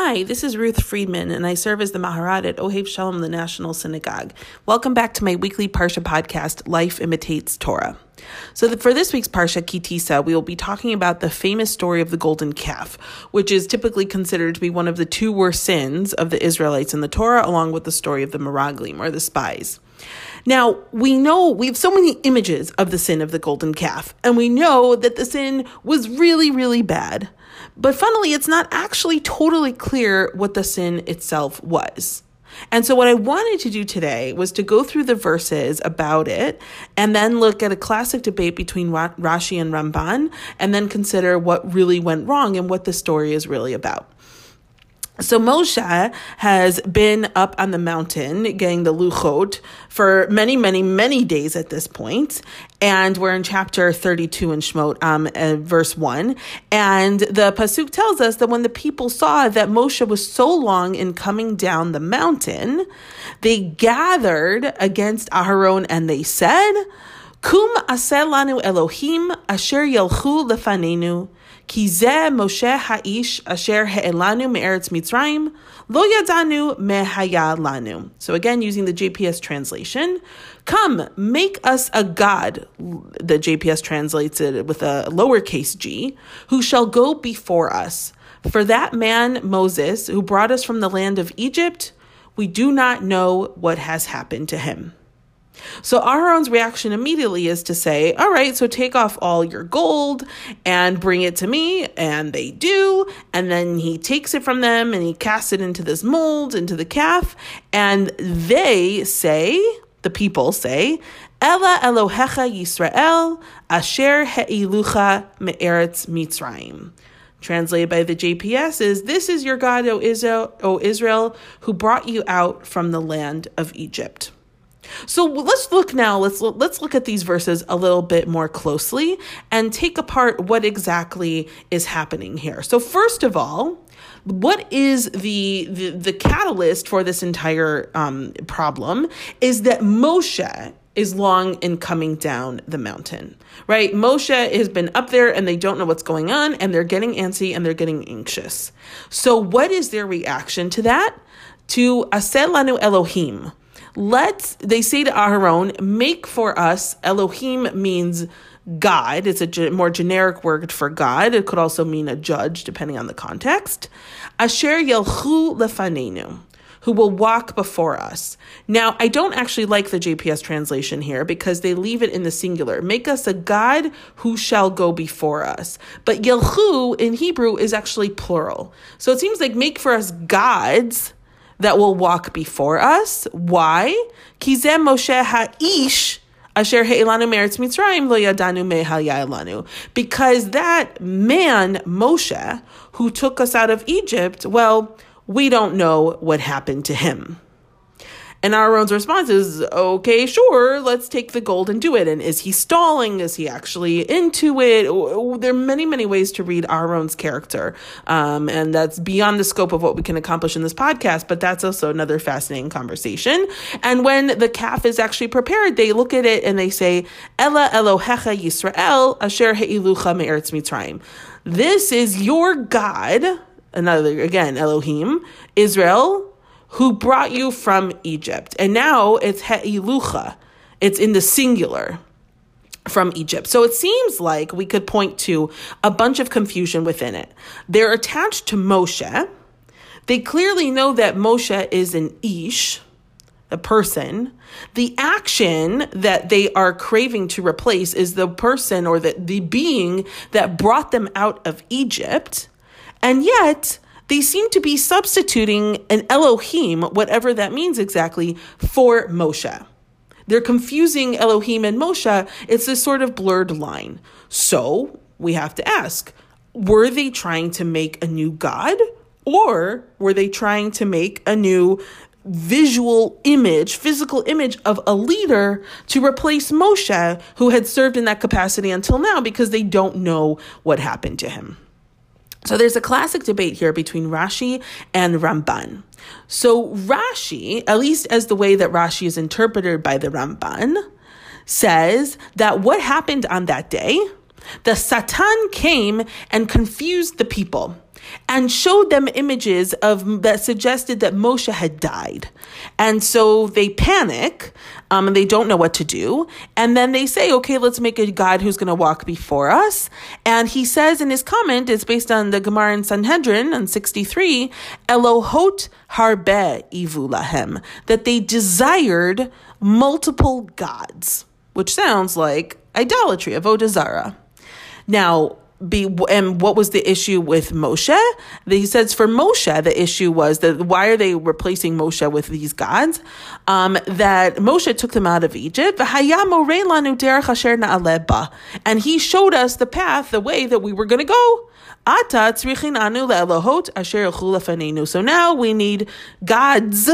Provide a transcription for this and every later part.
Hi, this is Ruth Friedman, and I serve as the Maharat at Ohev Sholom, the National Synagogue. Welcome back to my weekly Parsha podcast, Life Imitates Torah. So, the, for this week's Parsha Ki Tisa, we will be talking about the famous story of the golden calf, which is typically considered to be one of the two worst sins of the Israelites in the Torah, along with the story of the Meraglim, or the spies. Now, we know we have so many images of the sin of the golden calf, and we know that the sin was really, really bad. But funnily, it's not actually totally clear what the sin itself was. And so, what I wanted to do today was to go through the verses about it and then look at a classic debate between Rashi and Ramban and then consider what really went wrong and what the story is really about. So Moshe has been up on the mountain getting the luchot for many, many, many days at this point, and we're in chapter thirty-two in Shemot, um, uh, verse one, and the pasuk tells us that when the people saw that Moshe was so long in coming down the mountain, they gathered against Aharon and they said, "Kum aselanu Elohim asher yelchu lefanenu." כי זה משה האיש אשר העלנו מארץ מצרים, לא ידענו מההיה לנו. So again, using the JPS translation, come, make us a God, the JPS translates it with a lowercase g, who shall go before us. For that man, Moses, who brought us from the land of Egypt, we do not know what has happened to him. So Aharon's reaction immediately is to say, All right, so take off all your gold and bring it to me. And they do. And then he takes it from them and he casts it into this mold, into the calf. And they say, the people say, Ella Elohecha Yisrael, Asher He'ilucha Me'eretz Mitzrayim. Translated by the JPS is This is your God, O Israel, o Israel, who brought you out from the land of Egypt. So let's look now. Let's let's look at these verses a little bit more closely and take apart what exactly is happening here. So first of all, what is the the, the catalyst for this entire um, problem is that Moshe is long in coming down the mountain, right? Moshe has been up there and they don't know what's going on and they're getting antsy and they're getting anxious. So, what is their reaction to that? To Aselanu Elohim let's they say to Aharon, make for us Elohim means God. It's a ge- more generic word for God. It could also mean a judge, depending on the context. Asher yelchu lefanenu, who will walk before us. Now, I don't actually like the JPS translation here because they leave it in the singular. Make us a God who shall go before us. But yelchu in Hebrew is actually plural. So it seems like make for us gods that will walk before us. Why? Kizem Moshe ha'ish Because that man, Moshe, who took us out of Egypt, well, we don't know what happened to him. And Aaron's response is, okay, sure, let's take the gold and do it. And is he stalling? Is he actually into it? There are many, many ways to read Aaron's character. Um, and that's beyond the scope of what we can accomplish in this podcast, but that's also another fascinating conversation. And when the calf is actually prepared, they look at it and they say, Ella Elohecha Yisrael asher he'ilucha me'eretz Mitzrayim. This is your God, another, again, Elohim, Israel, who brought you from Egypt. And now it's He'ilucha. It's in the singular from Egypt. So it seems like we could point to a bunch of confusion within it. They're attached to Moshe. They clearly know that Moshe is an Ish, a person. The action that they are craving to replace is the person or the, the being that brought them out of Egypt. And yet, they seem to be substituting an Elohim, whatever that means exactly, for Moshe. They're confusing Elohim and Moshe. It's this sort of blurred line. So we have to ask were they trying to make a new God? Or were they trying to make a new visual image, physical image of a leader to replace Moshe, who had served in that capacity until now because they don't know what happened to him? So there's a classic debate here between Rashi and Ramban. So Rashi, at least as the way that Rashi is interpreted by the Ramban, says that what happened on that day, the Satan came and confused the people. And showed them images of that suggested that Moshe had died. And so they panic um, and they don't know what to do. And then they say, okay, let's make a God who's going to walk before us. And he says in his comment, it's based on the Gemara in Sanhedrin on 63, Elohot harbe ivulahem, that they desired multiple gods, which sounds like idolatry, of zarah. Now, be and what was the issue with Moshe? He says for Moshe the issue was that why are they replacing Moshe with these gods? Um, that Moshe took them out of Egypt, and he showed us the path, the way that we were going to go. So now we need gods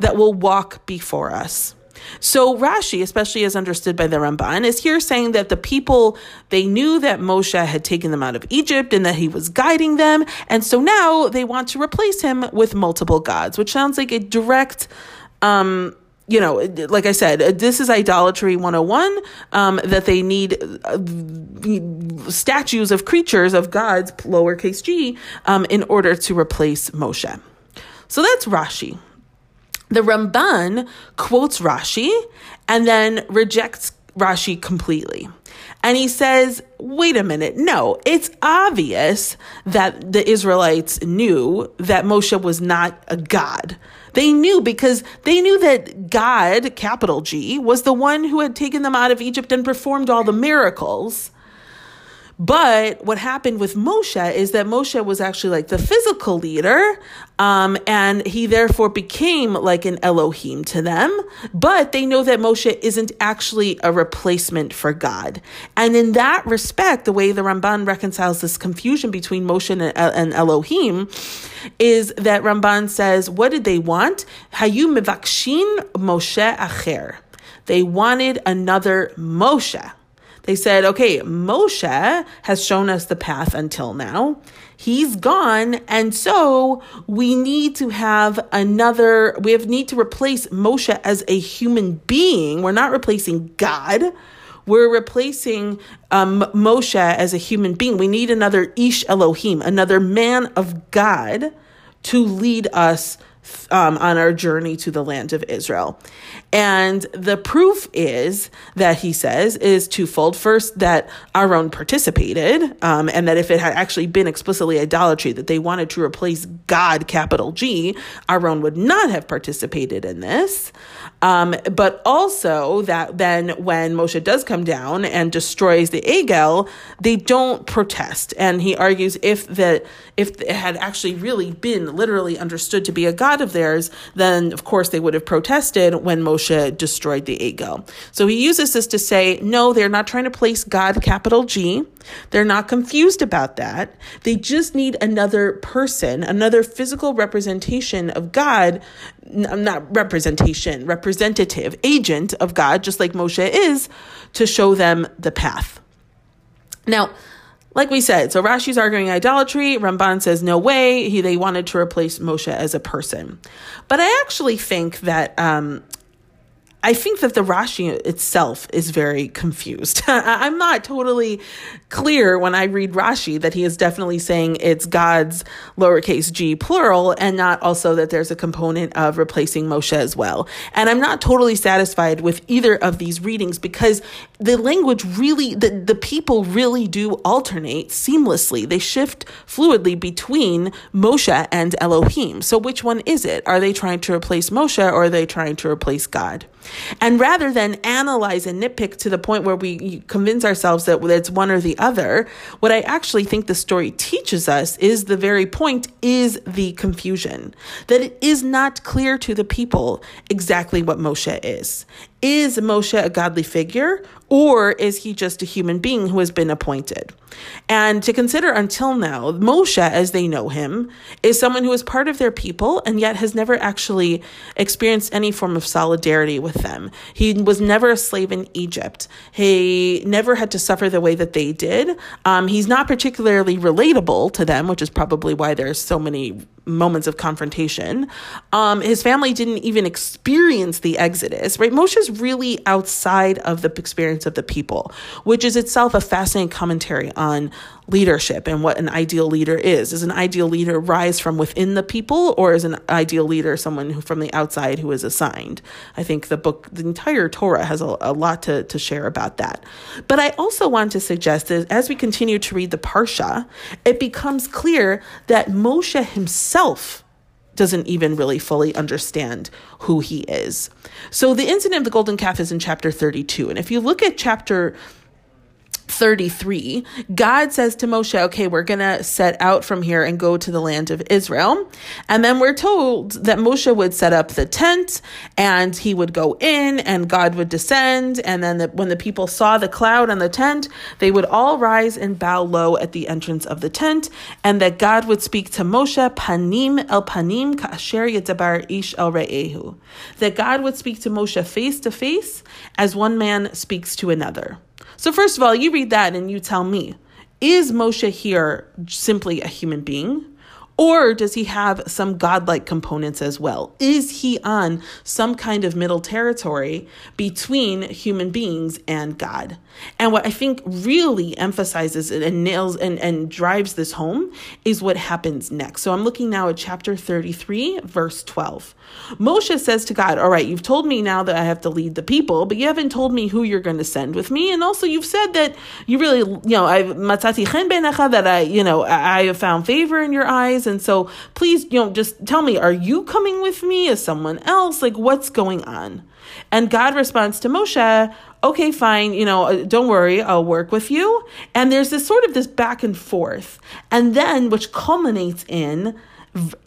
that will walk before us. So Rashi, especially as understood by the Ramban, is here saying that the people they knew that Moshe had taken them out of Egypt and that he was guiding them, and so now they want to replace him with multiple gods, which sounds like a direct um, you know, like I said, this is idolatry 101, um, that they need uh, statues of creatures, of gods, lowercase g, um, in order to replace Moshe. So that's Rashi. The Ramban quotes Rashi and then rejects Rashi completely. And he says, wait a minute, no, it's obvious that the Israelites knew that Moshe was not a God. They knew because they knew that God, capital G, was the one who had taken them out of Egypt and performed all the miracles. But what happened with Moshe is that Moshe was actually like the physical leader, um, and he therefore became like an Elohim to them. But they know that Moshe isn't actually a replacement for God. And in that respect, the way the Ramban reconciles this confusion between Moshe and, and Elohim is that Ramban says, What did they want? Hayu mivakshin Moshe acher. They wanted another Moshe. They said, okay, Moshe has shown us the path until now. He's gone. And so we need to have another, we have need to replace Moshe as a human being. We're not replacing God. We're replacing um, Moshe as a human being. We need another Ish Elohim, another man of God to lead us um, on our journey to the land of Israel. And the proof is that he says is twofold. First, that Aaron participated, um, and that if it had actually been explicitly idolatry, that they wanted to replace God, capital G, Aaron would not have participated in this. Um, but also that then when Moshe does come down and destroys the Egel, they don't protest. And he argues if that if it had actually really been literally understood to be a god of theirs, then of course they would have protested when Moshe destroyed the Egel. So he uses this to say, no, they're not trying to place God capital G. They're not confused about that. They just need another person, another physical representation of God, not representation, representative, agent of God, just like Moshe is, to show them the path. Now, like we said, so Rashi's arguing idolatry. Ramban says no way. He they wanted to replace Moshe as a person, but I actually think that um, I think that the Rashi itself is very confused. I'm not totally clear when I read Rashi that he is definitely saying it's God's lowercase g plural and not also that there's a component of replacing Moshe as well. And I'm not totally satisfied with either of these readings because the language really, the, the people really do alternate seamlessly. They shift fluidly between Moshe and Elohim. So which one is it? Are they trying to replace Moshe or are they trying to replace God? And rather than analyze and nitpick to the point where we convince ourselves that it's one or the other, what I actually think the story teaches us is the very point is the confusion. That it is not clear to the people exactly what Moshe is. Is Moshe a godly figure or is he just a human being who has been appointed? And to consider until now, Moshe, as they know him, is someone who is part of their people and yet has never actually experienced any form of solidarity with them. He was never a slave in Egypt. He never had to suffer the way that they did. Um, he's not particularly relatable to them, which is probably why there's so many moments of confrontation. Um, his family didn't even experience the Exodus, right? Moshe's really outside of the experience of the people, which is itself a fascinating commentary on leadership and what an ideal leader is. Is an ideal leader rise from within the people, or is an ideal leader someone who from the outside who is assigned? I think the book, the entire Torah has a, a lot to, to share about that. But I also want to suggest that as we continue to read the Parsha, it becomes clear that Moshe himself doesn't even really fully understand who he is. So the incident of the golden calf is in chapter 32. And if you look at chapter 33, God says to Moshe, okay, we're going to set out from here and go to the land of Israel. And then we're told that Moshe would set up the tent and he would go in and God would descend. And then the, when the people saw the cloud on the tent, they would all rise and bow low at the entrance of the tent. And that God would speak to Moshe, panim el panim ka'asher yitzabar ish el re'ehu. That God would speak to Moshe face to face as one man speaks to another. So, first of all, you read that and you tell me is Moshe here simply a human being? Or does he have some godlike components as well? Is he on some kind of middle territory between human beings and God? And what I think really emphasizes and nails and, and drives this home is what happens next. So I'm looking now at chapter 33, verse 12. Moshe says to God, All right, you've told me now that I have to lead the people, but you haven't told me who you're going to send with me. And also, you've said that you really, you know, I've that I, you know, I have found favor in your eyes. And so please, you know, just tell me, are you coming with me? Is someone else? Like, what's going on? And God responds to Moshe, okay, fine, you know, uh, don't worry, I'll work with you. And there's this sort of this back and forth. And then, which culminates in,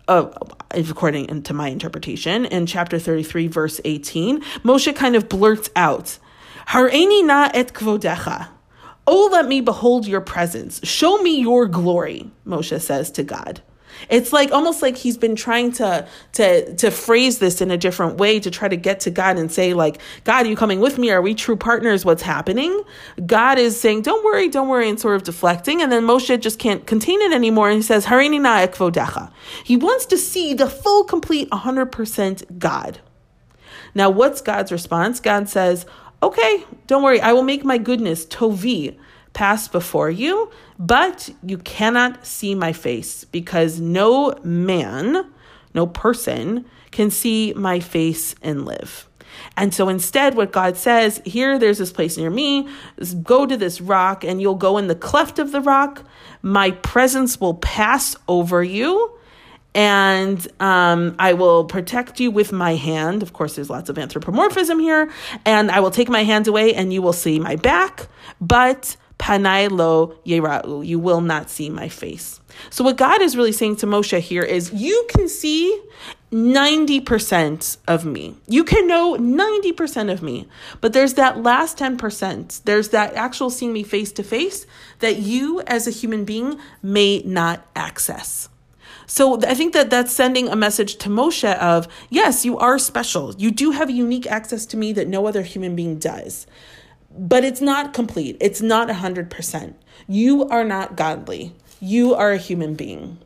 uh, according to my interpretation, in chapter 33, verse 18, Moshe kind of blurts out, Hareini na et kvodecha. Oh, let me behold your presence. Show me your glory, Moshe says to God. It's like almost like he's been trying to to to phrase this in a different way to try to get to God and say like, God, are you coming with me? Are we true partners? What's happening? God is saying, don't worry, don't worry, and sort of deflecting. And then Moshe just can't contain it anymore, and he says, Harini na ekvodecha. He wants to see the full, complete, 100% God. Now, what's God's response? God says, Okay, don't worry, I will make my goodness, Tovi, pass before you, but you cannot see my face because no man, no person can see my face and live. And so instead, what God says, here, there's this place near me, go to this rock, and you'll go in the cleft of the rock. My presence will pass over you, and um, I will protect you with my hand. Of course, there's lots of anthropomorphism here. And I will take my hand away, and you will see my back, but Panai lo yera'u. You will not see my face. So what God is really saying to Moshe here is you can see 90% of me. You can know 90% of me. But there's that last 10%. There's that actual seeing me face to face that you as a human being may not access. So I think that that's sending a message to Moshe of, yes, you are special. You do have unique access to me that no other human being does but it's not complete. It's not 100%. You are not godly. You are a human being.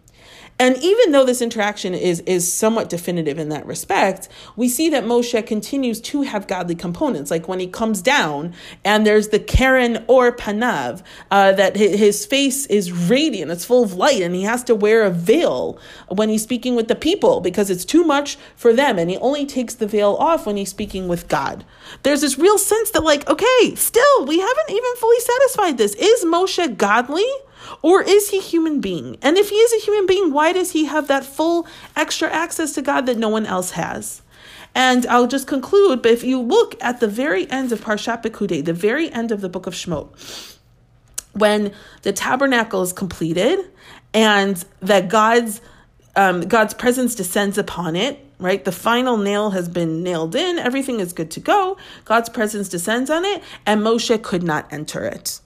And even though this interaction is, is somewhat definitive in that respect, we see that Moshe continues to have godly components. Like when he comes down and there's the karan or panav, uh, that his face is radiant, it's full of light, and he has to wear a veil when he's speaking with the people because it's too much for them. And he only takes the veil off when he's speaking with God. There's this real sense that, like, okay, still, we haven't even fully satisfied this. Is Moshe godly? Or is he human being? And if he is a human being, why does he have that full extra access to God that no one else has? And I'll just conclude, but if you look at the very end of Parshat Pekudei, the very end of the book of Shemot, when the tabernacle is completed and that God's um, God's presence descends upon it, right? The final nail has been nailed in, everything is good to go. God's presence descends on it, and Moshe could not enter it.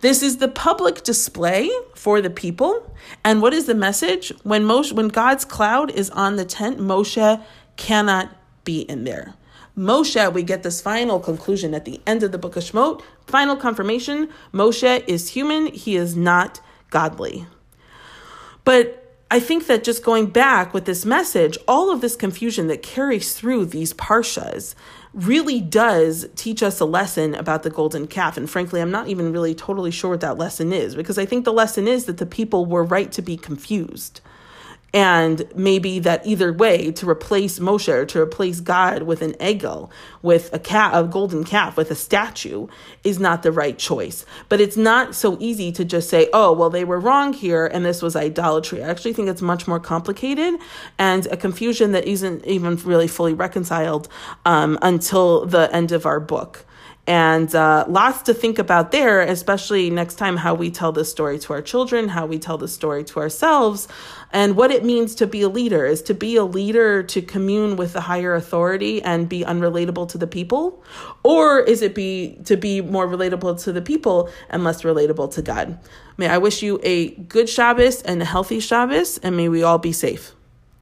This is the public display for the people. And what is the message? When Moshe, when God's cloud is on the tent, Moshe cannot be in there. Moshe, we get this final conclusion at the end of the book of Shemot, final confirmation Moshe is human, he is not godly. But I think that just going back with this message, all of this confusion that carries through these parshas really does teach us a lesson about the golden calf. And frankly, I'm not even really totally sure what that lesson is because I think the lesson is that the people were right to be confused and maybe that either way to replace Moshe or to replace God with an egel, with a cat, a golden calf, with a statue is not the right choice. But it's not so easy to just say, oh, well, they were wrong here and this was idolatry. I actually think it's much more complicated and a confusion that isn't even really fully reconciled um, until the end of our book and uh, lots to think about there, especially next time how we tell this story to our children, how we tell the story to ourselves, and what it means to be a leader. Is to be a leader to commune with the higher authority and be unrelatable to the people, or is it be to be more relatable to the people and less relatable to God? May I wish you a good Shabbos and a healthy Shabbos, and may we all be safe.